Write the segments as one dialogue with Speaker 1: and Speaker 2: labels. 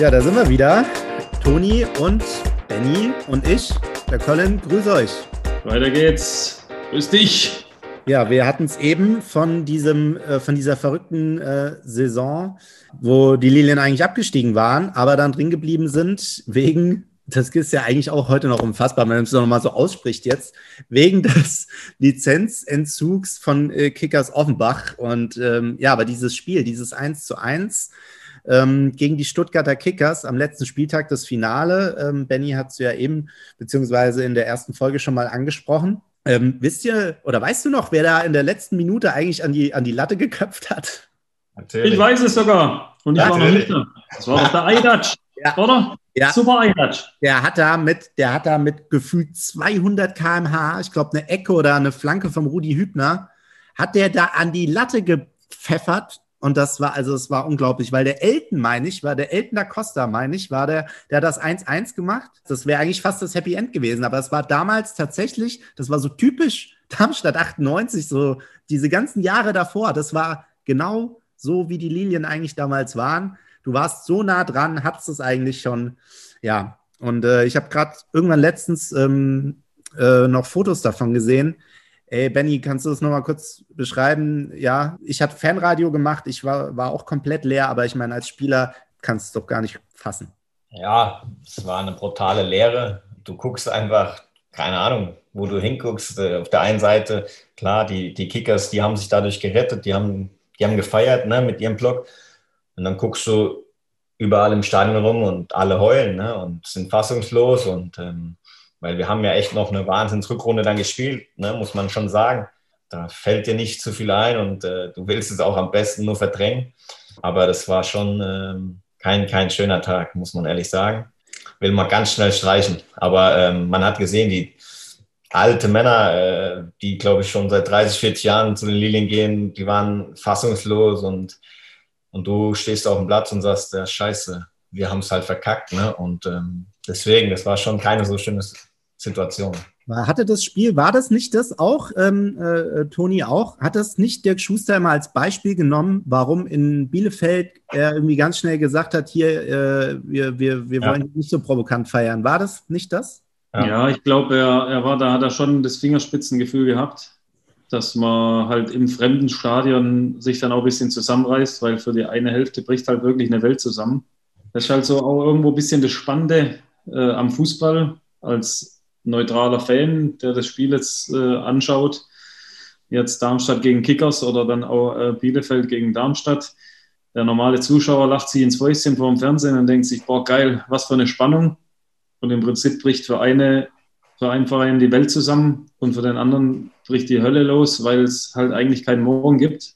Speaker 1: Ja, da sind wir wieder. Toni und Benny und ich, der Colin, grüße euch.
Speaker 2: Weiter geht's. Grüß dich.
Speaker 1: Ja, wir hatten es eben von diesem, äh, von dieser verrückten äh, Saison, wo die Lilien eigentlich abgestiegen waren, aber dann drin geblieben sind wegen, das ist ja eigentlich auch heute noch unfassbar, wenn man es nochmal so ausspricht jetzt, wegen des Lizenzentzugs von äh, Kickers Offenbach. Und ähm, ja, aber dieses Spiel, dieses 1 zu 1, ähm, gegen die Stuttgarter Kickers am letzten Spieltag das Finale. Ähm, Benny hat es ja eben, beziehungsweise in der ersten Folge schon mal angesprochen. Ähm, wisst ihr oder weißt du noch, wer da in der letzten Minute eigentlich an die, an die Latte geköpft hat?
Speaker 2: Natürlich. Ich weiß es sogar. Und ich ja, war noch nicht da. Das war doch der Eidatsch, ja. oder?
Speaker 1: Ja. Super Eidatsch. Der hat da mit, der hat da mit gefühlt 200 km/h, ich glaube eine Ecke oder eine Flanke vom Rudi Hübner, hat der da an die Latte gepfeffert und das war, also es war unglaublich, weil der Elton, meine ich, war der Elton da Costa, meine ich, war der, der hat das 1-1 gemacht. Das wäre eigentlich fast das Happy End gewesen, aber es war damals tatsächlich, das war so typisch Darmstadt 98, so diese ganzen Jahre davor, das war genau so, wie die Lilien eigentlich damals waren. Du warst so nah dran, hattest es eigentlich schon, ja. Und äh, ich habe gerade irgendwann letztens ähm, äh, noch Fotos davon gesehen Ey, Benny, kannst du das nochmal kurz beschreiben? Ja, ich hatte Fanradio gemacht, ich war, war auch komplett leer, aber ich meine, als Spieler kannst du es doch gar nicht fassen.
Speaker 3: Ja, es war eine brutale Lehre. Du guckst einfach, keine Ahnung, wo du hinguckst. Äh, auf der einen Seite, klar, die, die Kickers, die haben sich dadurch gerettet, die haben, die haben gefeiert ne, mit ihrem Block. Und dann guckst du überall im Stadion rum und alle heulen ne, und sind fassungslos und ähm, weil wir haben ja echt noch eine Wahnsinnsrückrunde dann gespielt, ne, muss man schon sagen. Da fällt dir nicht zu viel ein und äh, du willst es auch am besten nur verdrängen. Aber das war schon ähm, kein, kein schöner Tag, muss man ehrlich sagen. Will man ganz schnell streichen. Aber ähm, man hat gesehen, die alte Männer, äh, die glaube ich schon seit 30, 40 Jahren zu den Lilien gehen, die waren fassungslos und, und du stehst auf dem Platz und sagst, ja, scheiße, wir haben es halt verkackt. Ne? Und ähm, deswegen, das war schon keine so schöne Situation.
Speaker 1: Hatte das Spiel, war das nicht das auch, ähm, äh, Toni auch, hat das nicht Dirk Schuster mal als Beispiel genommen, warum in Bielefeld er irgendwie ganz schnell gesagt hat, hier, äh, wir, wir, wir ja. wollen nicht so provokant feiern. War das nicht das?
Speaker 2: Ja, ja ich glaube, er, er war da, hat er schon das Fingerspitzengefühl gehabt, dass man halt im fremden Stadion sich dann auch ein bisschen zusammenreißt, weil für die eine Hälfte bricht halt wirklich eine Welt zusammen. Das ist halt so auch irgendwo ein bisschen das Spannende äh, am Fußball als neutraler Fan, der das Spiel jetzt äh, anschaut, jetzt Darmstadt gegen Kickers oder dann auch äh, Bielefeld gegen Darmstadt. Der normale Zuschauer lacht sich ins Fäustchen vor dem Fernsehen und denkt sich, boah, geil, was für eine Spannung. Und im Prinzip bricht für, eine, für einen Verein die Welt zusammen und für den anderen bricht die Hölle los, weil es halt eigentlich keinen Morgen gibt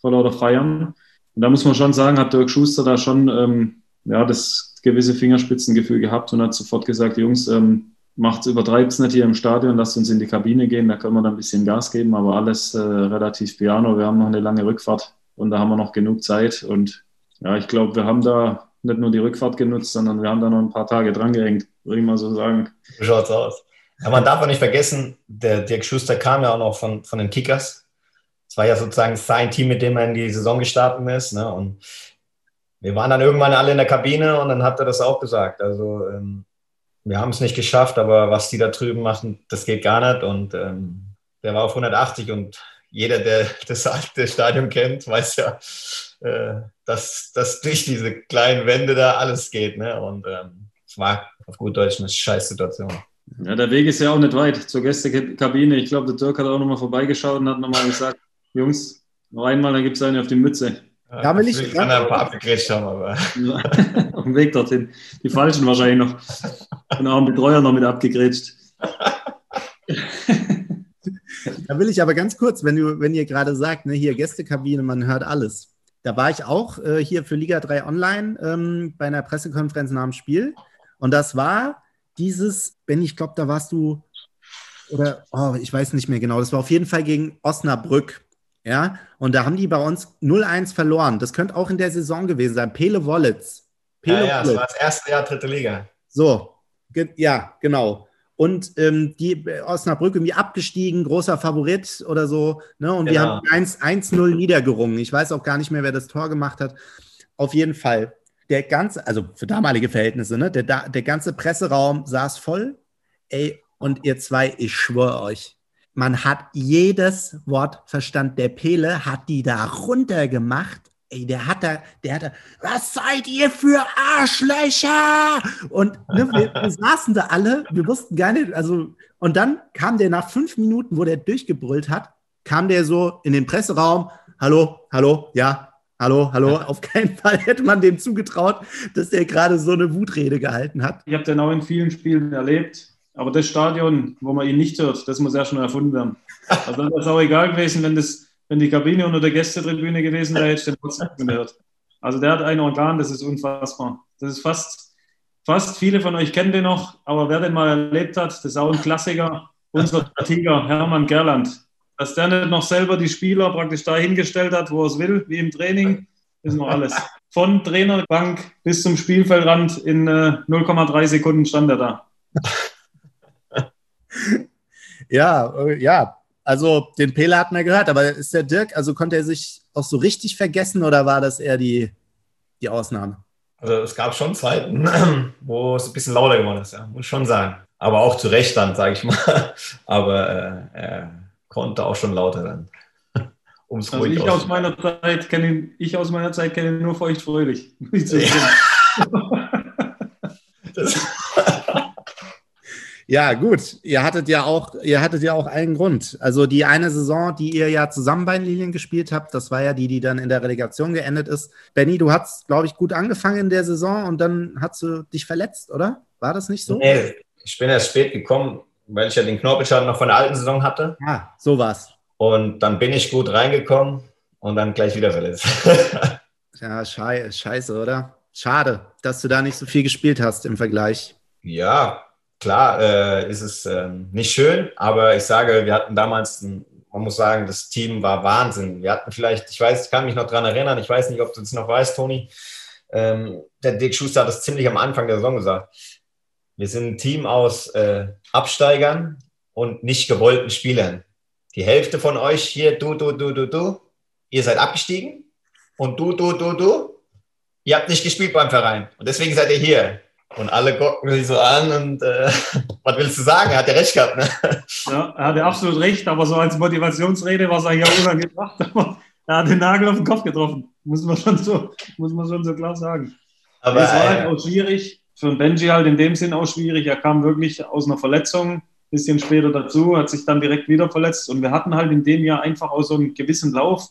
Speaker 2: vor lauter Feiern. Und da muss man schon sagen, hat Dirk Schuster da schon ähm, ja, das gewisse Fingerspitzengefühl gehabt und hat sofort gesagt, Jungs, ähm, macht's, übertreibt's nicht hier im Stadion, lasst uns in die Kabine gehen, da können wir dann ein bisschen Gas geben, aber alles äh, relativ piano. Wir haben noch eine lange Rückfahrt und da haben wir noch genug Zeit. Und ja, ich glaube, wir haben da nicht nur die Rückfahrt genutzt, sondern wir haben da noch ein paar Tage dran gehängt, würde ich mal so sagen.
Speaker 3: So schaut's aus. Ja, man darf auch nicht vergessen, der Dirk Schuster kam ja auch noch von, von den Kickers. Es war ja sozusagen sein Team, mit dem er in die Saison gestartet ist. Ne? Und wir waren dann irgendwann alle in der Kabine und dann hat er das auch gesagt. Also ähm, wir haben es nicht geschafft, aber was die da drüben machen, das geht gar nicht. Und ähm, der war auf 180 und jeder, der das alte Stadion kennt, weiß ja, äh, dass, dass durch diese kleinen Wände da alles geht. Ne? Und ähm, es war auf gut Deutsch eine Scheißsituation.
Speaker 2: Ja, der Weg ist ja auch nicht weit zur Gästekabine. Ich glaube, der Dirk hat auch nochmal vorbeigeschaut und hat nochmal gesagt, Jungs, noch einmal, dann gibt es eine auf die Mütze.
Speaker 1: Da will ich.
Speaker 3: Kann ein paar abgegrätscht haben, aber.
Speaker 2: dem Weg dorthin. Die falschen wahrscheinlich noch. Und auch ein Betreuer noch mit abgegrätscht.
Speaker 1: Da will ich aber ganz kurz, wenn, du, wenn ihr gerade sagt, ne, hier Gästekabine, man hört alles. Da war ich auch äh, hier für Liga 3 Online ähm, bei einer Pressekonferenz nach dem Spiel. Und das war dieses, Ben, ich glaube, da warst du, oder, oh, ich weiß nicht mehr genau, das war auf jeden Fall gegen Osnabrück. Ja, und da haben die bei uns 0-1 verloren. Das könnte auch in der Saison gewesen sein. Pele Wallets.
Speaker 3: Pele ja, ja, das war das erste Jahr dritte Liga.
Speaker 1: So, ge ja, genau. Und ähm, die Osnabrück irgendwie abgestiegen, großer Favorit oder so. Ne? Und genau. wir haben 1-0 niedergerungen. Ich weiß auch gar nicht mehr, wer das Tor gemacht hat. Auf jeden Fall. der ganze, also für damalige Verhältnisse, ne, der, der ganze Presseraum saß voll. Ey, und ihr zwei, ich schwöre euch, man hat jedes Wort verstanden. Der Pele hat die da runtergemacht. Ey, der hat da, der hat da, was seid ihr für Arschlöcher? Und ne, wir, wir saßen da alle, wir wussten gar nicht, also, und dann kam der nach fünf Minuten, wo der durchgebrüllt hat, kam der so in den Presseraum, hallo, hallo, ja, Hallo, hallo, auf keinen Fall hätte man dem zugetraut, dass der gerade so eine Wutrede gehalten hat.
Speaker 2: Ich habe den auch in vielen Spielen erlebt, aber das Stadion, wo man ihn nicht hört, das muss erst schon erfunden werden. Also wäre es auch egal gewesen, wenn, das, wenn die Kabine unter der Gästetribüne gewesen wäre, hätte ich den trotzdem gehört. Also der hat ein Organ, das ist unfassbar. Das ist fast, fast viele von euch kennen den noch, aber wer den mal erlebt hat, das ist auch ein Klassiker. Unser Tiger, Hermann Gerland, dass der nicht noch selber die Spieler praktisch da hingestellt hat, wo er es will, wie im Training, ist noch alles. Von Trainerbank bis zum Spielfeldrand in äh, 0,3 Sekunden stand er da.
Speaker 1: ja, äh, ja. Also den Pele hat man gehört, aber ist der Dirk, also konnte er sich auch so richtig vergessen oder war das eher die, die Ausnahme?
Speaker 3: Also es gab schon Zeiten, wo es ein bisschen lauter geworden ist, ja, muss schon sagen. Aber auch zu Recht dann, sage ich mal. Aber äh, äh konnte auch schon lauter dann.
Speaker 2: Um's also ich aus, meiner Zeit kenne, ich aus meiner Zeit kenne nur feucht fröhlich.
Speaker 1: Ja. Ja, gut. Ihr hattet ja auch, ihr hattet ja auch einen Grund. Also die eine Saison, die ihr ja zusammen bei den Lilien gespielt habt, das war ja die, die dann in der Relegation geendet ist. Benny, du hast, glaube ich, gut angefangen in der Saison und dann hast du dich verletzt, oder? War das nicht so?
Speaker 3: Nee, ich bin erst spät gekommen weil ich ja den Knorpelschaden noch von der alten Saison hatte.
Speaker 1: Ah, so war's.
Speaker 3: Und dann bin ich gut reingekommen und dann gleich wieder verletzt.
Speaker 1: ja, schei scheiße, oder? Schade, dass du da nicht so viel gespielt hast im Vergleich.
Speaker 3: Ja, klar äh, ist es äh, nicht schön, aber ich sage, wir hatten damals, ein, man muss sagen, das Team war Wahnsinn. Wir hatten vielleicht, ich weiß, ich kann mich noch daran erinnern, ich weiß nicht, ob du es noch weißt, Toni, ähm, der Dick Schuster hat das ziemlich am Anfang der Saison gesagt. Wir sind ein Team aus äh, Absteigern und nicht gewollten Spielern. Die Hälfte von euch hier, du, du, du, du, du, ihr seid abgestiegen und du, du, du, du, ihr habt nicht gespielt beim Verein und deswegen seid ihr hier. Und alle gucken sich so an und äh, was willst du sagen? Er hat ja recht gehabt. Ne?
Speaker 2: Ja, er hatte absolut recht, aber so als Motivationsrede war es eigentlich auch unangebracht. Aber er hat den Nagel auf den Kopf getroffen. Muss man schon so, muss man schon so klar sagen. Aber es war halt äh, auch schwierig, für Benji halt in dem Sinn auch schwierig. Er kam wirklich aus einer Verletzung, bisschen später dazu, hat sich dann direkt wieder verletzt. Und wir hatten halt in dem Jahr einfach auch so einen gewissen Lauf.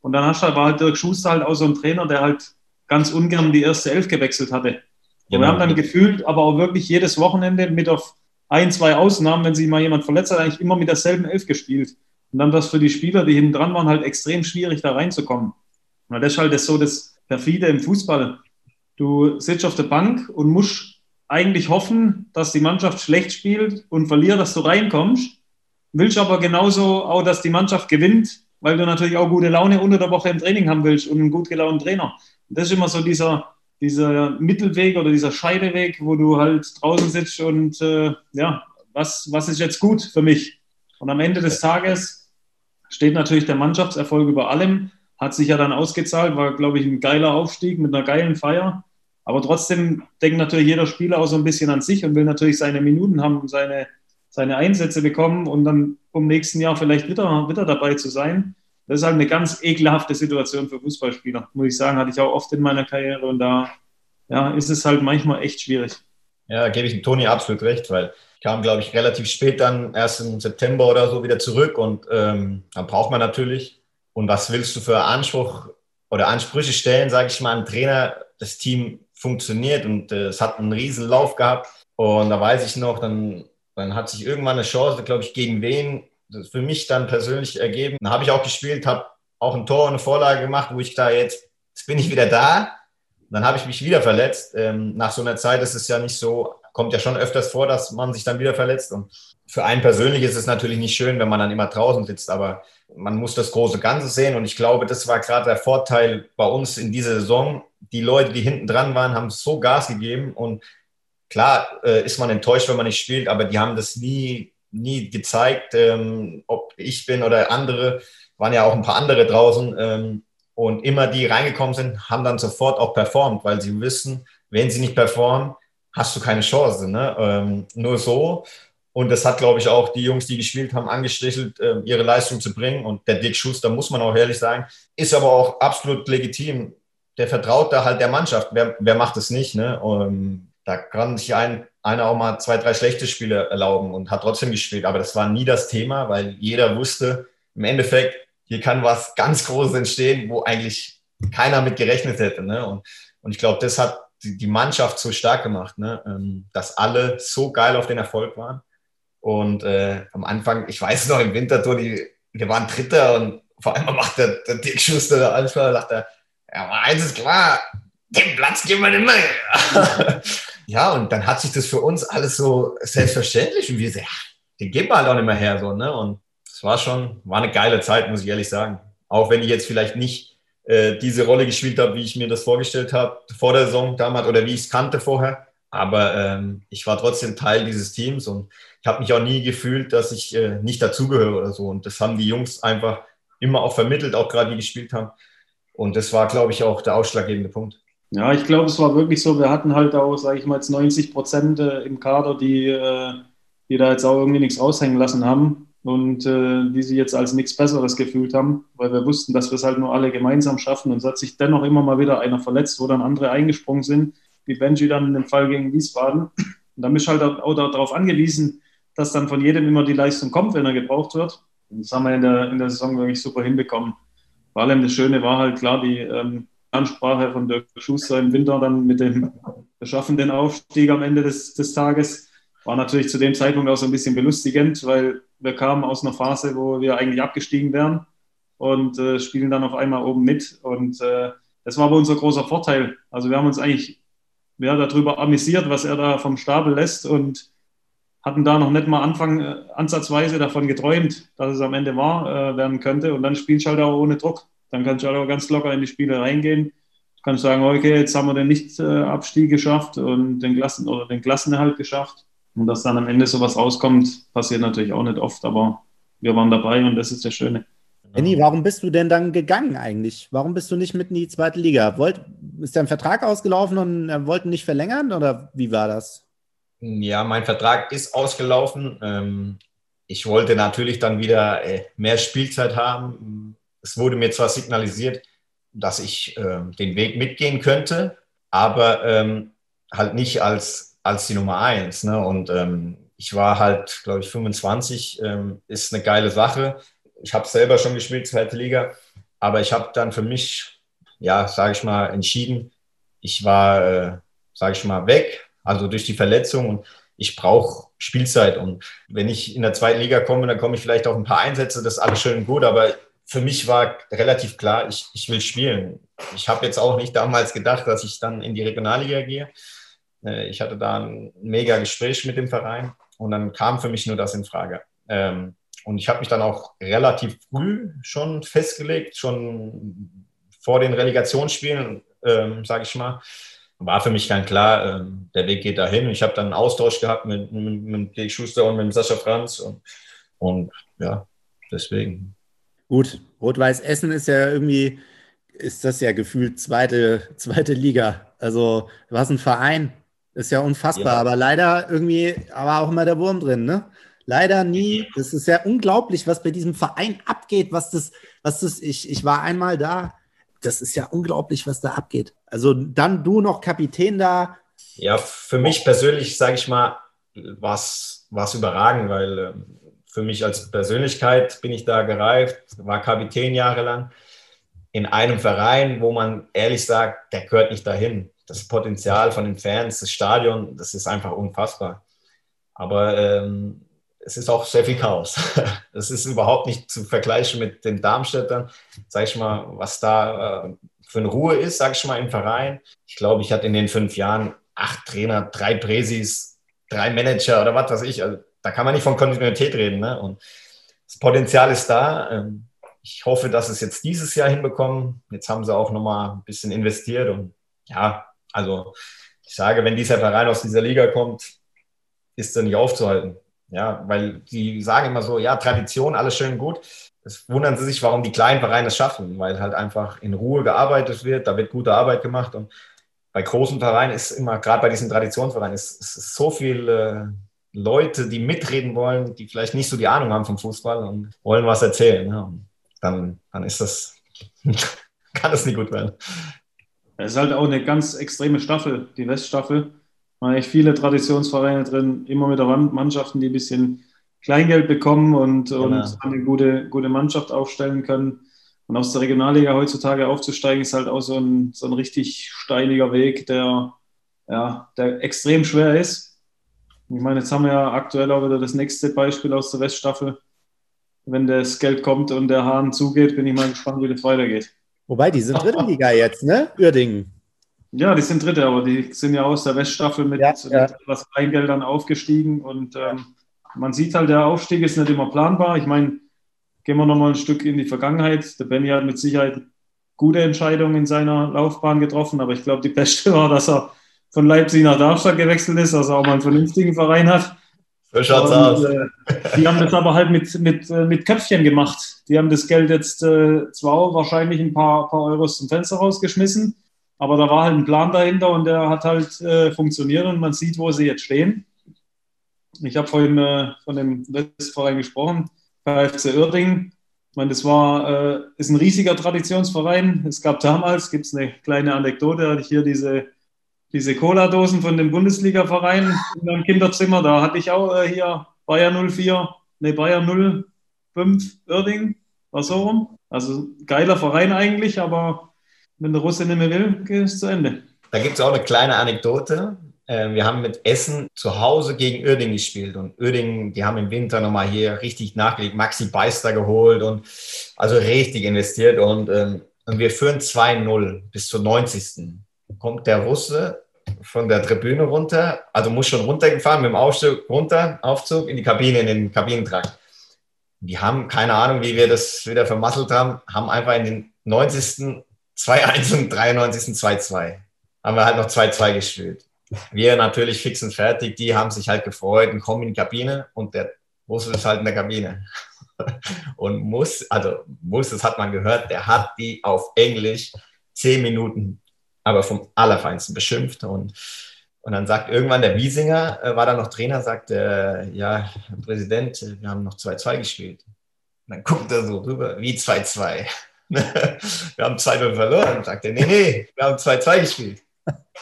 Speaker 2: Und dann war halt Dirk Schuster halt auch so ein Trainer, der halt ganz ungern die erste Elf gewechselt hatte. Genau. wir haben dann gefühlt, aber auch wirklich jedes Wochenende mit auf ein, zwei Ausnahmen, wenn sich mal jemand verletzt hat, eigentlich immer mit derselben Elf gespielt. Und dann das für die Spieler, die hinten dran waren, halt extrem schwierig, da reinzukommen. Und das ist halt das so das Perfide im Fußball. Du sitzt auf der Bank und musst eigentlich hoffen, dass die Mannschaft schlecht spielt und verliert, dass du reinkommst. Willst aber genauso auch, dass die Mannschaft gewinnt, weil du natürlich auch gute Laune unter der Woche im Training haben willst und einen gut gelaunten Trainer. Und das ist immer so dieser, dieser Mittelweg oder dieser Scheideweg, wo du halt draußen sitzt und äh, ja, was, was ist jetzt gut für mich? Und am Ende des Tages steht natürlich der Mannschaftserfolg über allem, hat sich ja dann ausgezahlt, war, glaube ich, ein geiler Aufstieg mit einer geilen Feier. Aber trotzdem denkt natürlich jeder Spieler auch so ein bisschen an sich und will natürlich seine Minuten haben, seine, seine Einsätze bekommen und dann im nächsten Jahr vielleicht wieder, wieder dabei zu sein. Das ist halt eine ganz ekelhafte Situation für Fußballspieler, muss ich sagen, hatte ich auch oft in meiner Karriere und da ja, ist es halt manchmal echt schwierig.
Speaker 3: Ja, da gebe ich Toni absolut recht, weil ich kam, glaube ich, relativ spät dann, erst im September oder so wieder zurück und ähm, dann braucht man natürlich. Und was willst du für Anspruch oder Ansprüche stellen, sage ich mal, an Trainer, das Team funktioniert und äh, es hat einen riesen Lauf gehabt. Und da weiß ich noch, dann, dann hat sich irgendwann eine Chance, glaube ich, gegen wen, für mich dann persönlich ergeben. Dann habe ich auch gespielt, habe auch ein Tor und eine Vorlage gemacht, wo ich da jetzt, jetzt bin ich wieder da. Dann habe ich mich wieder verletzt. Ähm, nach so einer Zeit ist es ja nicht so, kommt ja schon öfters vor, dass man sich dann wieder verletzt. Und für einen persönlich ist es natürlich nicht schön, wenn man dann immer draußen sitzt, aber man muss das große Ganze sehen. Und ich glaube, das war gerade der Vorteil bei uns in dieser Saison. Die Leute, die hinten dran waren, haben so Gas gegeben. Und klar äh, ist man enttäuscht, wenn man nicht spielt, aber die haben das nie, nie gezeigt, ähm, ob ich bin oder andere. Waren ja auch ein paar andere draußen. Ähm, Und immer die reingekommen sind, haben dann sofort auch performt, weil sie wissen, wenn sie nicht performen, hast du keine Chance. Ne? Ähm, nur so. Und das hat, glaube ich, auch die Jungs, die gespielt haben, angestrichelt, äh, ihre Leistung zu bringen. Und der Dick Schuster, muss man auch ehrlich sagen, ist aber auch absolut legitim. Der vertraut da halt der Mannschaft. Wer, wer macht es nicht? Ne? Und da kann sich ein, einer auch mal zwei, drei schlechte Spiele erlauben und hat trotzdem gespielt. Aber das war nie das Thema, weil jeder wusste, im Endeffekt, hier kann was ganz Großes entstehen, wo eigentlich keiner mit gerechnet hätte. Ne? Und, und ich glaube, das hat die, Mannschaft so stark gemacht, ne? Ähm, dass alle so geil auf den Erfolg waren. Und äh, am Anfang, ich weiß noch, im Wintertour, die, wir waren Dritter und vor allem macht der, der Dick Schuster, der Anspieler, sagt er, ja, aber eins ist klar, den Platz geben wir nicht mehr. ja, und dann hat sich das für uns alles so selbstverständlich und wir sagen, den geben wir halt auch nicht mehr her. So, ne? Und es war schon, war eine geile Zeit, muss ich ehrlich sagen. Auch wenn ich jetzt vielleicht nicht äh, diese Rolle gespielt habe, wie ich mir das vorgestellt habe vor der Saison damals oder wie ich es kannte vorher. Aber ähm, ich war trotzdem Teil dieses Teams und ich habe mich auch nie gefühlt, dass ich äh, nicht dazugehöre oder so. Und das haben die Jungs einfach immer auch vermittelt, auch gerade die gespielt haben. Und das war, glaube ich, auch der ausschlaggebende Punkt.
Speaker 2: Ja, ich glaube, es war wirklich so. Wir hatten halt auch, sage ich mal, jetzt 90 Prozent äh, im Kader, die, äh, die da jetzt auch irgendwie nichts raushängen lassen haben und äh, die sich jetzt als nichts Besseres gefühlt haben, weil wir wussten, dass wir es halt nur alle gemeinsam schaffen. Und es hat sich dennoch immer mal wieder einer verletzt, wo dann andere eingesprungen sind, wie Benji dann in dem Fall gegen Wiesbaden. Und dann bist du halt auch darauf angewiesen, dass dann von jedem immer die Leistung kommt, wenn er gebraucht wird. Und das haben wir in der, in der Saison wirklich super hinbekommen. Vor allem das Schöne war halt klar die ähm, Ansprache von Dirk Schuster im Winter dann mit dem beschaffenden Aufstieg am Ende des, des Tages. War natürlich zu dem Zeitpunkt auch so ein bisschen belustigend, weil wir kamen aus einer Phase, wo wir eigentlich abgestiegen wären und äh, spielen dann auf einmal oben mit. Und äh, das war aber unser großer Vorteil. Also wir haben uns eigentlich ja, darüber amüsiert, was er da vom Stapel lässt und hatten da noch nicht mal Anfang äh, ansatzweise davon geträumt, dass es am Ende wahr äh, werden könnte. Und dann spielst du halt auch ohne Druck. Dann kannst du halt auch ganz locker in die Spiele reingehen. Du kannst sagen, okay, jetzt haben wir den Nicht-Abstieg geschafft und den Klassen oder den Klassenerhalt geschafft. Und dass dann am Ende sowas rauskommt, passiert natürlich auch nicht oft, aber wir waren dabei und das ist das Schöne.
Speaker 1: Benny, warum bist du denn dann gegangen eigentlich? Warum bist du nicht mit in die zweite Liga? Wollt, ist dein Vertrag ausgelaufen und er wollte nicht verlängern oder wie war das?
Speaker 3: Ja, mein Vertrag ist ausgelaufen. Ähm, ich wollte natürlich dann wieder äh, mehr Spielzeit haben. Es wurde mir zwar signalisiert, dass ich ähm, den Weg mitgehen könnte, aber ähm, halt nicht als, als die Nummer eins. Ne? Und ich war halt, glaube ich, 25, ist eine geile Sache. Ich habe selber schon gespielt, zweite Liga, aber ich habe dann für mich, ja, sage ich mal, entschieden, ich war, äh, sage ich mal, weg also durch die Verletzung und ich brauche Spielzeit. Und wenn ich in der zweiten Liga komme, dann komme ich vielleicht auf ein paar Einsätze, das ist alles schön und gut, aber für mich war relativ klar, ich, ich will spielen. Ich habe jetzt auch nicht damals gedacht, dass ich dann in die Regionalliga gehe. Äh, ich hatte da ein mega Gespräch mit dem Verein und dann kam für mich nur das in Frage. Ähm, und ich habe mich dann auch relativ früh schon festgelegt, schon vor den Relegationsspielen, ähm, sage ich mal, war für mich dann klar, ähm, der Weg geht dahin. Ich habe dann einen Austausch gehabt mit, mit, mit Dirk Schuster und mit Sascha Franz und, und ja, deswegen.
Speaker 1: Gut, Rot-Weiß Essen ist ja irgendwie, ist das ja gefühlt zweite, zweite Liga. Also, hast einen Verein, ist ja unfassbar, ja. aber leider irgendwie, aber auch immer der Wurm drin, ne? Leider nie. Das ist ja unglaublich, was bei diesem Verein abgeht, was das, was das, ich, ich war einmal da, das ist ja unglaublich, was da abgeht. Also dann du noch Kapitän da.
Speaker 3: Ja, für mich persönlich, sage ich mal, war es überragend, weil äh, für mich als Persönlichkeit bin ich da gereift, war Kapitän jahrelang in einem Verein, wo man ehrlich sagt, der gehört nicht dahin. Das Potenzial von den Fans, das Stadion, das ist einfach unfassbar. Aber ähm, es ist auch sehr viel Chaos. Es ist überhaupt nicht zu vergleichen mit den Darmstädtern. Sag ich mal, was da äh, für eine Ruhe ist, sag ich mal, im Verein. Ich glaube, ich hatte in den fünf Jahren acht Trainer, drei Präsis, drei Manager oder was weiß ich. Also, da kann man nicht von Kontinuität reden. Ne? Und das Potenzial ist da. Ähm, ich hoffe, dass es jetzt dieses Jahr hinbekommen. Jetzt haben sie auch nochmal ein bisschen investiert. Und ja, also ich sage, wenn dieser Verein aus dieser Liga kommt, ist er nicht aufzuhalten. Ja, weil die sagen immer so, ja, Tradition, alles schön gut. es wundern sie sich, warum die kleinen Vereine es schaffen, weil halt einfach in Ruhe gearbeitet wird, da wird gute Arbeit gemacht und bei großen Vereinen ist immer, gerade bei diesen Traditionsvereinen, ist, ist so viel äh, Leute, die mitreden wollen, die vielleicht nicht so die Ahnung haben vom Fußball und wollen was erzählen. Ja. Dann, dann ist das, kann das nicht gut werden.
Speaker 2: Es ist halt auch eine ganz extreme Staffel, die Weststaffel. Man echt viele Traditionsvereine drin, immer mit der Mannschaften, die ein bisschen Kleingeld bekommen und, genau. und eine gute, gute Mannschaft aufstellen können. Und aus der Regionalliga heutzutage aufzusteigen, ist halt auch so ein, so ein richtig steiniger Weg, der, ja, der extrem schwer ist. Ich meine, jetzt haben wir ja aktuell auch wieder das nächste Beispiel aus der Weststaffel. Wenn das Geld kommt und der Hahn zugeht, bin ich mal gespannt, wie das weitergeht.
Speaker 1: Wobei, die sind dritte Liga jetzt, ne? Uerdingen.
Speaker 2: Ja, die sind dritte, aber die sind ja aus der Weststaffel mit, ja, ja. mit etwas Kleingeldern aufgestiegen und ähm, man sieht halt, der Aufstieg ist nicht immer planbar. Ich meine, gehen wir nochmal ein Stück in die Vergangenheit. Der Benny hat mit Sicherheit gute Entscheidungen in seiner Laufbahn getroffen, aber ich glaube, die beste war, dass er von Leipzig nach Darmstadt gewechselt ist, er auch mal einen vernünftigen Verein hat.
Speaker 3: So schaut's aus.
Speaker 2: Die haben das aber halt mit, mit, äh, mit Köpfchen gemacht. Die haben das Geld jetzt äh, zwar wahrscheinlich ein paar, paar Euros zum Fenster rausgeschmissen, aber da war halt ein Plan dahinter und der hat halt äh, funktioniert und man sieht, wo sie jetzt stehen. Ich habe vorhin äh, von dem Westverein gesprochen. KFC Uerdingen. Ich meine, das war, äh, ist ein riesiger Traditionsverein. Es gab damals, gibt es eine kleine Anekdote, hatte ich hier diese, diese Cola-Dosen von dem Bundesliga-Verein in meinem Kinderzimmer. Da hatte ich auch äh, hier Bayern 04, ne, Bayern 05 Uerdingen, war so rum. Also geiler Verein eigentlich, aber wenn der Russe nicht mehr will, geht es zu Ende.
Speaker 3: Da gibt es auch eine kleine Anekdote. Ähm, wir haben mit Essen zu Hause gegen Uerdingen gespielt und Uerdingen, die haben im Winter nochmal hier richtig nachgelegt, Maxi Beister geholt und also richtig investiert und, ähm, und wir führen 2-0 bis zur 90. Kommt der Russe von der Tribüne runter, also muss schon runtergefahren mit dem Aufzug runter, Aufzug in die Kabine, in den Kabinentrakt. Die haben keine Ahnung, wie wir das wieder vermasselt haben, haben einfach in den 90. 2-1 und 93. 2-2. Haben wir halt noch 2-2 gespielt. Wir natürlich fix und fertig, die haben sich halt gefreut und kommen in die Kabine und der Russel ist halt in der Kabine. und muss, also muss, das hat man gehört, der hat die auf Englisch zehn Minuten, aber vom Allerfeinsten beschimpft und und dann sagt irgendwann der Wiesinger, äh, war da noch Trainer, sagt, äh, ja, Herr Präsident, wir haben noch 2-2 gespielt. Und dann guckt er so rüber, wie 2-2. wir haben 2-0 verloren. Sagt er, nee, nee, wir haben 2-2 gespielt.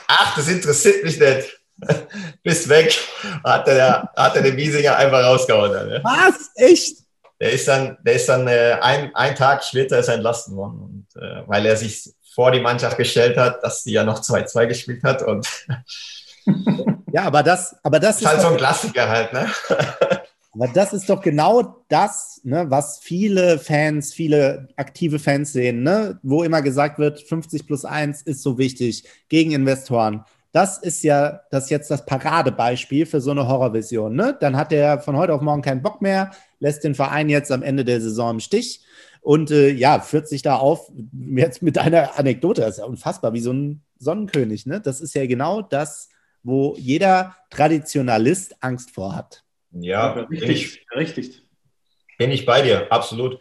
Speaker 3: Ach, das interessiert mich nicht. Bist weg. Hat der, hat der den Wiesinger einfach rausgehauen.
Speaker 1: Ne? Was? Echt?
Speaker 3: Der ist dann, der ist dann äh, ein, ein Tag später ist er entlassen worden. Und, äh, weil er sich vor die Mannschaft gestellt hat, dass die ja noch 2-2 gespielt hat. Und
Speaker 1: ja, aber das, aber das
Speaker 3: ist halt so ein Klassiker halt, ne?
Speaker 1: Aber das ist doch genau das, ne, was viele Fans, viele aktive Fans sehen, ne, wo immer gesagt wird, 50 plus 1 ist so wichtig gegen Investoren. Das ist ja das jetzt das Paradebeispiel für so eine Horrorvision. Ne? Dann hat er von heute auf morgen keinen Bock mehr, lässt den Verein jetzt am Ende der Saison im Stich und äh, ja, führt sich da auf, jetzt mit einer Anekdote, das ist ja unfassbar, wie so ein Sonnenkönig. Ne? Das ist ja genau das, wo jeder Traditionalist Angst vor hat.
Speaker 3: Ja, berechtigt. berechtigt. Bin ich bei dir, absolut.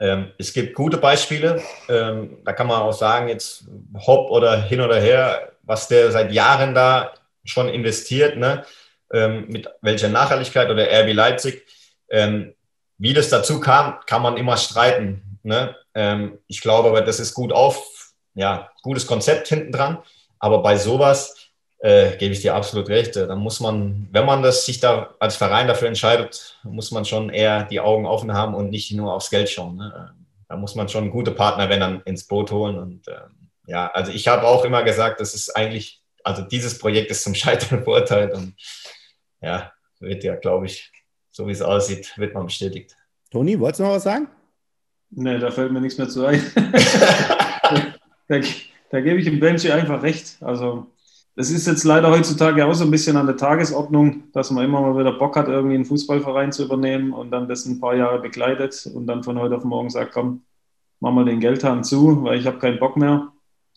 Speaker 3: Ähm, es gibt gute Beispiele. Ähm, da kann man auch sagen, jetzt Hopp oder hin oder her, was der seit Jahren da schon investiert, ne? Ähm, mit welcher Nachhaltigkeit oder RB Leipzig. Ähm, wie das dazu kam, kann man immer streiten. Ne? Ähm, ich glaube aber, das ist gut auf, ja, gutes Konzept hinten dran. Aber bei sowas äh, gebe ich dir absolut recht. Da muss man, wenn man das sich da als Verein dafür entscheidet, muss man schon eher die Augen offen haben und nicht nur aufs Geld schauen. Ne? Da muss man schon gute Partner, wenn dann ins Boot holen. Und äh, ja, also ich habe auch immer gesagt, das ist eigentlich, also dieses Projekt ist zum Scheitern verurteilt und ja, wird ja, glaube ich, so wie es aussieht, wird man bestätigt.
Speaker 1: Toni, wolltest du noch was sagen?
Speaker 2: Nee, da fällt mir nichts mehr zu ein. da, da, gebe ich dem Benji einfach recht. Also das ist jetzt leider heutzutage auch so ein bisschen an der Tagesordnung, dass man immer mal wieder Bock hat, irgendwie einen Fußballverein zu übernehmen und dann das ein paar Jahre begleitet und dann von heute auf morgen sagt, komm, mach mal den Geldhahn zu, weil ich habe keinen Bock mehr.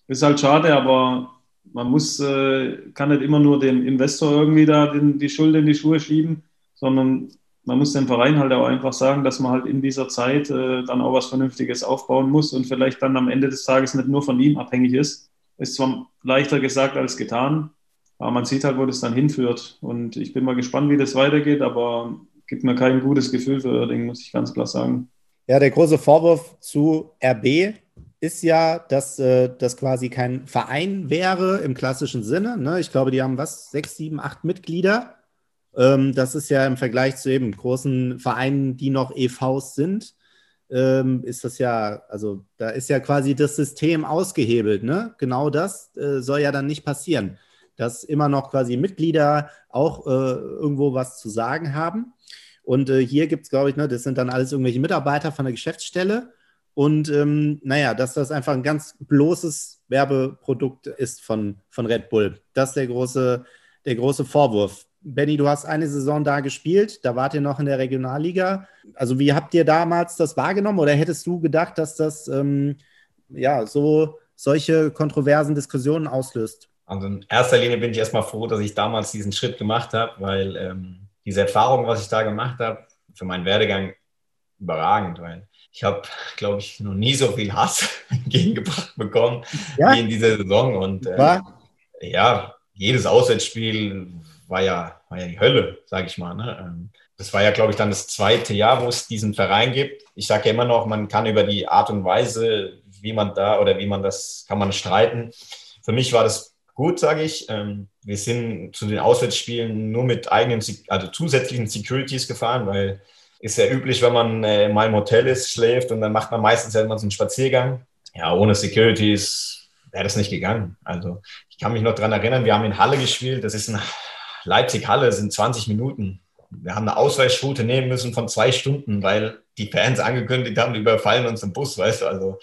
Speaker 2: Ist halt schade, aber man muss, äh, kann nicht immer nur dem Investor irgendwie da den, die Schuld in die Schuhe schieben, sondern man muss dem Verein halt auch einfach sagen, dass man halt in dieser Zeit äh, dann auch was Vernünftiges aufbauen muss und vielleicht dann am Ende des Tages nicht nur von ihm abhängig ist. Ist zwar leichter gesagt als getan, aber man sieht halt, wo das dann hinführt. Und ich bin mal gespannt, wie das weitergeht, aber gibt mir kein gutes Gefühl für Oerding, muss ich ganz klar sagen.
Speaker 1: Ja, der große Vorwurf zu RB ist ja, dass äh, das quasi kein Verein wäre im klassischen Sinne. Ne? Ich glaube, die haben was, sechs, sieben, acht Mitglieder. Ähm, das ist ja im Vergleich zu eben großen Vereinen, die noch EVs sind, ähm, ist das ja, also da ist ja quasi das System ausgehebelt. Ne? Genau das äh, soll ja dann nicht passieren, dass immer noch quasi Mitglieder auch äh, irgendwo was zu sagen haben. Und äh, hier gibt es, glaube ich, ne, das sind dann alles irgendwelche Mitarbeiter von der Geschäftsstelle. Und ähm, naja, dass das einfach ein ganz bloßes Werbeprodukt ist von, von Red Bull. Das ist der große, der große Vorwurf. Benny, du hast eine Saison da gespielt, da wart ihr noch in der Regionalliga. Also wie habt ihr damals das wahrgenommen oder hättest du gedacht, dass das ähm, ja so solche kontroversen Diskussionen auslöst?
Speaker 3: Also in erster Linie bin ich erstmal froh, dass ich damals diesen Schritt gemacht habe, weil ähm, diese Erfahrung, was ich da gemacht habe, für meinen Werdegang überragend, weil ich habe, glaube ich, noch nie so viel Hass entgegengebracht bekommen ja? wie in dieser Saison. Und äh, ja, jedes Auswärtsspiel war ja, war ja die Hölle, sage ich mal. Ne? Ähm, das war ja, glaube ich, dann das zweite Jahr, wo es diesen Verein gibt. Ich sage ja immer noch, man kann über die Art und Weise, wie man da oder wie man das, kann man streiten. Für mich war das gut, sage ich. Ähm, wir sind zu den Auswärtsspielen nur mit eigenen, also zusätzlichen Securities gefahren, weil ist ja üblich, wenn man äh, mal im Hotel ist, schläft und dann macht man meistens ja immer so einen Spaziergang. Ja, ohne Securities wäre das nicht gegangen. Also ich kann mich noch daran erinnern, wir haben in Halle gespielt. Das ist ein Leipzig-Halle sind 20 Minuten. Wir haben eine Ausweichroute nehmen müssen von zwei Stunden, weil die Fans angekündigt haben, die überfallen uns im Bus, weißt du, also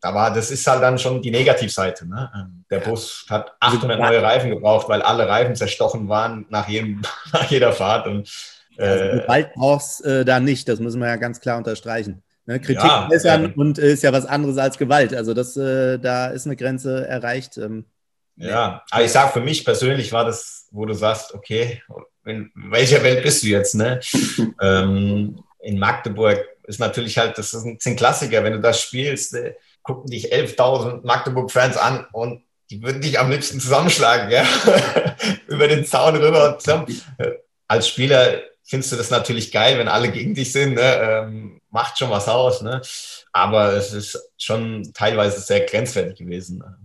Speaker 3: da war, das ist halt dann schon die Negativseite. Ne? Ähm, der Bus hat 800 neue Reifen gebraucht, weil alle Reifen zerstochen waren nach, jedem, nach jeder Fahrt. Und,
Speaker 1: äh, also Gewalt brauchst äh, da nicht, das müssen wir ja ganz klar unterstreichen. Ne? Kritik ja, äußern äh, und ist ja was anderes als Gewalt. Also das, äh, da ist eine Grenze erreicht. Ähm,
Speaker 3: ja, aber ich sage, für mich persönlich war das, wo du sagst, okay, in welcher Welt bist du jetzt? Ne? ähm, in Magdeburg ist natürlich halt, das sind Klassiker, wenn du das spielst, äh, gucken dich 11.000 Magdeburg-Fans an und die würden dich am liebsten zusammenschlagen, ja? über den Zaun rüber. Als Spieler findest du das natürlich geil, wenn alle gegen dich sind, ne? ähm, macht schon was aus, ne? aber es ist schon teilweise sehr grenzwertig gewesen. Ne?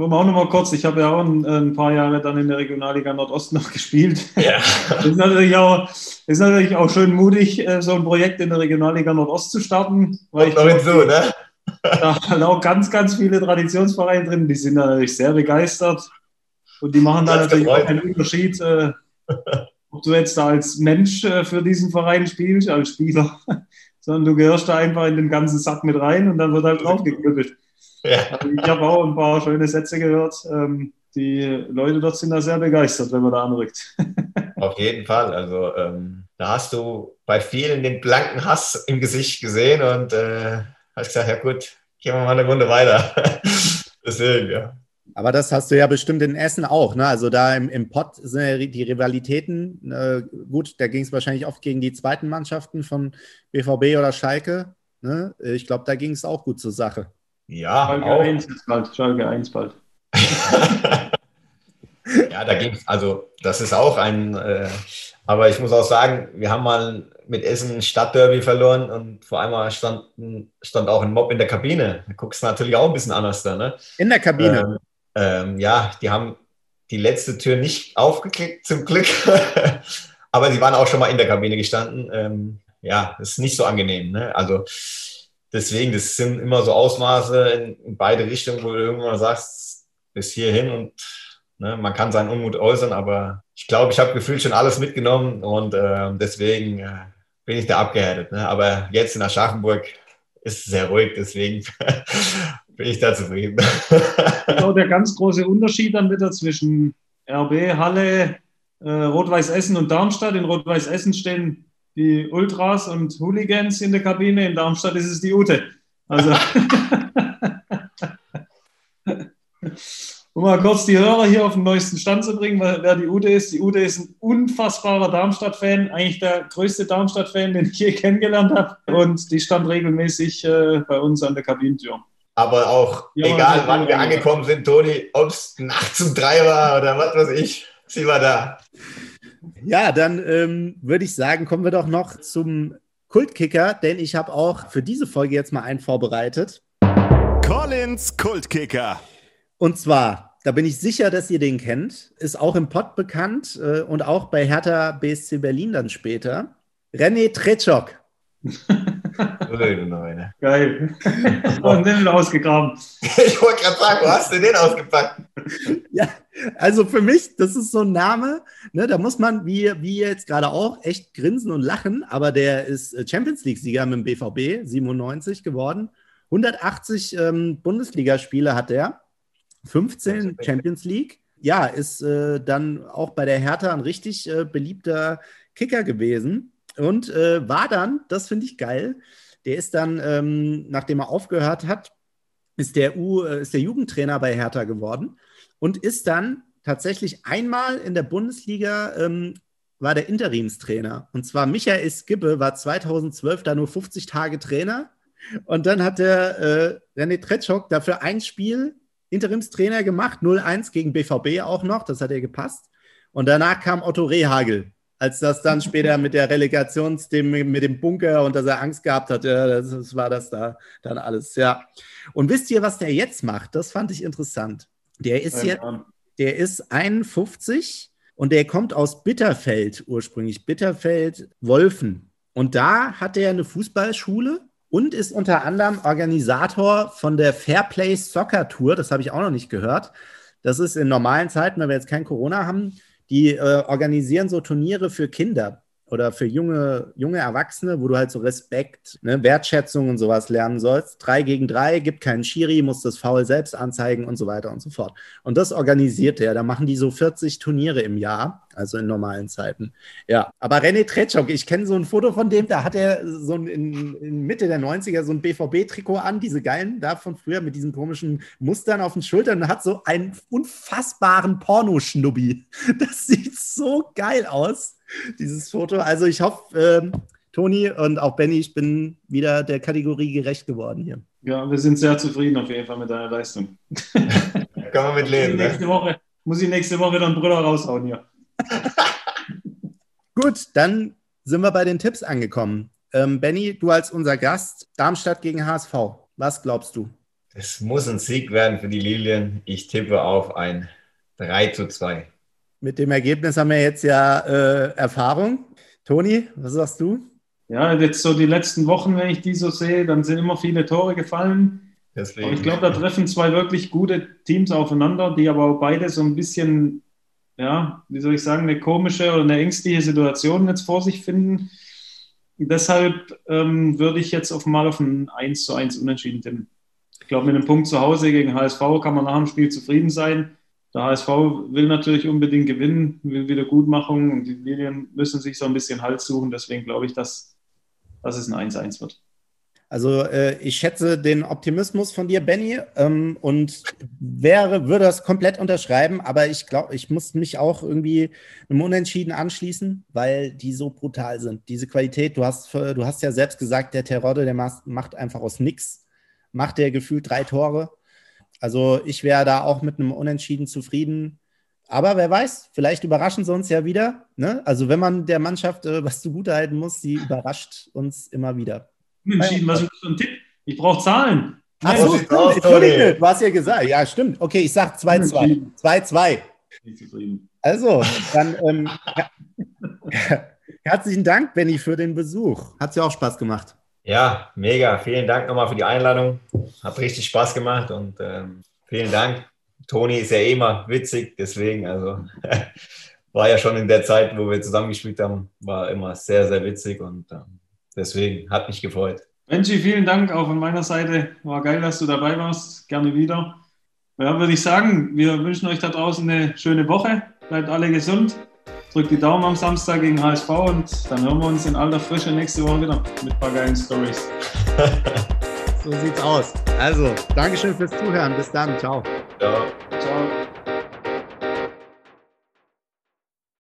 Speaker 2: Wollen wir auch noch mal kurz, ich habe ja auch ein, ein, paar Jahre dann in der Regionalliga Nordost noch gespielt. Ja. ist, natürlich auch, ist natürlich auch schön mutig, äh, so ein Projekt in der Regionalliga Nordost zu starten. Weil ich glaube, so, ne? da sind auch ganz, ganz viele Traditionsvereine drin, die sind natürlich sehr begeistert. Und die machen da natürlich auch einen Unterschied, äh, ob du jetzt da als Mensch äh, für diesen Verein spielst, als Spieler, sondern du gehörst da einfach in den ganzen Sack mit rein und dann wird halt draufgeknüppelt. Ja. Also ich habe auch ein paar schöne Sätze gehört. Ähm, die Leute dort sind da sehr begeistert, wenn man da anrückt.
Speaker 3: Auf jeden Fall. Also ähm, da hast du bei vielen den blanken Hass im Gesicht gesehen und äh, hast gesagt, ja gut, gehen wir mal eine Runde weiter. Deswegen, ja.
Speaker 1: Aber das hast du ja bestimmt in Essen auch. Ne? Also da im, im Pott sind ja die Rivalitäten. Äh, gut, da ging es wahrscheinlich oft gegen die zweiten Mannschaften von BVB oder Schalke. Ne? Ich glaube, da ging es auch gut zur Sache.
Speaker 3: Ja, Schalke auch. 1 ist bald. Schalke 1 bald. ja, da ging es, also das ist auch ein, äh, aber ich muss auch sagen, wir haben mal mit Essen Stadtderby verloren und vor einmal stand, stand auch ein Mob in der Kabine. Da guckst du natürlich auch ein bisschen anders da, ne?
Speaker 1: In der Kabine?
Speaker 3: Ähm, ähm, ja, die haben die letzte Tür nicht aufgeklickt, zum Glück. aber sie waren auch schon mal in der Kabine gestanden. Ähm, ja, ist nicht so angenehm, ne? Also deswegen, das sind immer so Ausmaße in, in beide Richtungen, wo du irgendwann sagst, bis hierhin und ne, man kann seinen Unmut äußern, aber ich glaube, ich habe gefühlt schon alles mitgenommen und äh, deswegen äh, bin ich da abgehärtet. Ne? Aber jetzt in Aschaffenburg ist es sehr ruhig, deswegen bin ich da zufrieden.
Speaker 2: Genau der ganz große Unterschied dann wieder zwischen RB, Halle, äh, Rot-Weiß Essen und Darmstadt. In Rot-Weiß Essen stehen die Ultras und Hooligans in der Kabine. In Darmstadt ist es die Ute. Also, um mal kurz die Hörer hier auf den neuesten Stand zu bringen, wer die Ute ist. Die Ute ist ein unfassbarer Darmstadt-Fan, eigentlich der größte Darmstadt-Fan, den ich je kennengelernt habe. Und die stand regelmäßig äh, bei uns an der Kabinentür.
Speaker 3: Aber auch ja, egal, wann wir angekommen sind, Toni, ob es nachts um drei war oder was weiß ich, sie war da.
Speaker 1: Ja, dann ähm, würde ich sagen, kommen wir doch noch zum Kultkicker, denn ich habe auch für diese Folge jetzt mal einen vorbereitet.
Speaker 4: Collins Kultkicker.
Speaker 1: Und zwar, da bin ich sicher, dass ihr den kennt, ist auch im Pott bekannt äh, und auch bei Hertha BSC Berlin dann später. René Tretschok.
Speaker 2: Geil. Und den ausgegraben.
Speaker 3: Ich wollte gerade sagen, wo hast du den ausgepackt?
Speaker 1: Ja, also für mich, das ist so ein Name, ne, da muss man, wie, wie jetzt gerade auch, echt grinsen und lachen, aber der ist Champions League-Sieger mit dem BVB, 97 geworden. 180 ähm, Bundesligaspiele hat er, 15 Champions League. Ja, ist äh, dann auch bei der Hertha ein richtig äh, beliebter Kicker gewesen und äh, war dann, das finde ich geil, der ist dann, ähm, nachdem er aufgehört hat, ist der, U, äh, ist der Jugendtrainer bei Hertha geworden und ist dann tatsächlich einmal in der Bundesliga ähm, war der Interimstrainer. Und zwar Michael Skibbe war 2012 da nur 50 Tage Trainer. Und dann hat der äh, René Tretschok dafür ein Spiel Interimstrainer gemacht, 0-1 gegen BVB auch noch, das hat er gepasst. Und danach kam Otto Rehagel als das dann später mit der Relegations, dem, mit dem Bunker und dass er Angst gehabt hat, ja, das, das, war das da dann alles, ja. Und wisst ihr, was der jetzt macht? Das fand ich interessant. Der ist jetzt, der ist 51 und der kommt aus Bitterfeld ursprünglich, Bitterfeld Wolfen. Und da hat er eine Fußballschule und ist unter anderem Organisator von der Fairplay Soccer Tour. Das habe ich auch noch nicht gehört. Das ist in normalen Zeiten, wenn wir jetzt kein Corona haben, die äh, organisieren so Turniere für Kinder oder für junge, junge Erwachsene, wo du halt so Respekt, ne, Wertschätzung und sowas lernen sollst. Drei gegen drei, gibt keinen Schiri, muss das Foul selbst anzeigen und so weiter und so fort. Und das organisiert der. Da machen die so 40 Turniere im Jahr, also in normalen Zeiten. Ja, aber René Tretschok, ich kenne so ein Foto von dem, da hat er so ein, in, in Mitte der 90er so ein BVB-Trikot an, diese geilen da von früher mit diesen komischen Mustern auf den Schultern und hat so einen unfassbaren Pornoschnubbi. Das sieht so geil aus dieses Foto. Also ich hoffe, ähm, Toni und auch Benny, ich bin wieder der Kategorie gerecht geworden hier.
Speaker 2: Ja, wir sind sehr zufrieden auf jeden Fall mit deiner Leistung.
Speaker 3: Kann man mit leben.
Speaker 2: Ne? Nächste Woche, muss ich nächste Woche dann Brüller raushauen hier.
Speaker 1: Gut, dann sind wir bei den Tipps angekommen. Ähm, Benny, du als unser Gast, Darmstadt gegen HSV. Was glaubst du?
Speaker 3: Es muss ein Sieg werden für die Lilien. Ich tippe auf ein 3 zu 2.
Speaker 1: Mit dem Ergebnis haben wir jetzt ja äh, Erfahrung. Toni, was sagst du?
Speaker 2: Ja, jetzt so die letzten Wochen, wenn ich die so sehe, dann sind immer viele Tore gefallen. Deswegen. Aber ich glaube, da treffen zwei wirklich gute Teams aufeinander, die aber auch beide so ein bisschen, ja, wie soll ich sagen, eine komische oder eine ängstliche Situation jetzt vor sich finden. deshalb ähm, würde ich jetzt auf mal auf ein 1 zu 1 Unentschieden tippen. Ich glaube, mit einem Punkt zu Hause gegen HSV kann man nach dem Spiel zufrieden sein der HSV will natürlich unbedingt gewinnen, will Wiedergutmachung und die Lilien müssen sich so ein bisschen Halt suchen. Deswegen glaube ich, dass, dass es ein 1-1 wird.
Speaker 1: Also äh, ich schätze den Optimismus von dir, Benny, ähm, und wäre, würde das komplett unterschreiben, aber ich glaube, ich muss mich auch irgendwie einem Unentschieden anschließen, weil die so brutal sind. Diese Qualität, du hast, du hast ja selbst gesagt, der Terodde, der macht einfach aus nix, macht der gefühlt drei Tore. Also ich wäre da auch mit einem Unentschieden zufrieden. Aber wer weiß, vielleicht überraschen sie uns ja wieder. Ne? Also wenn man der Mannschaft äh, was zugutehalten muss, sie überrascht uns immer wieder.
Speaker 2: Unentschieden, was ist für ein Tipp? Ich brauche Zahlen.
Speaker 1: Ach so, stimmt. Entschuldige, du hast ja gesagt. Ja, stimmt. Okay, ich sag 2-2. 2-2. Also, dann ähm, herzlichen Dank, Benny, für den Besuch. Hat ja auch Spaß gemacht.
Speaker 3: Ja, mega. Vielen Dank nochmal für die Einladung. Hat richtig Spaß gemacht und ähm, vielen Dank. Toni ist ja eh immer witzig, deswegen, also war ja schon in der Zeit, wo wir zusammengespielt haben, war immer sehr, sehr witzig und ähm, deswegen hat mich gefreut.
Speaker 2: Benji, vielen Dank auch von meiner Seite. War geil, dass du dabei warst. Gerne wieder. Ja, würde ich sagen, wir wünschen euch da draußen eine schöne Woche. Bleibt alle gesund. Drückt die Daumen am Samstag gegen HSV und dann hören wir uns in alter Frische nächste Woche wieder mit ein paar geilen Stories.
Speaker 1: so sieht's aus. Also, Dankeschön fürs Zuhören. Bis dann. Ciao.
Speaker 3: Ciao.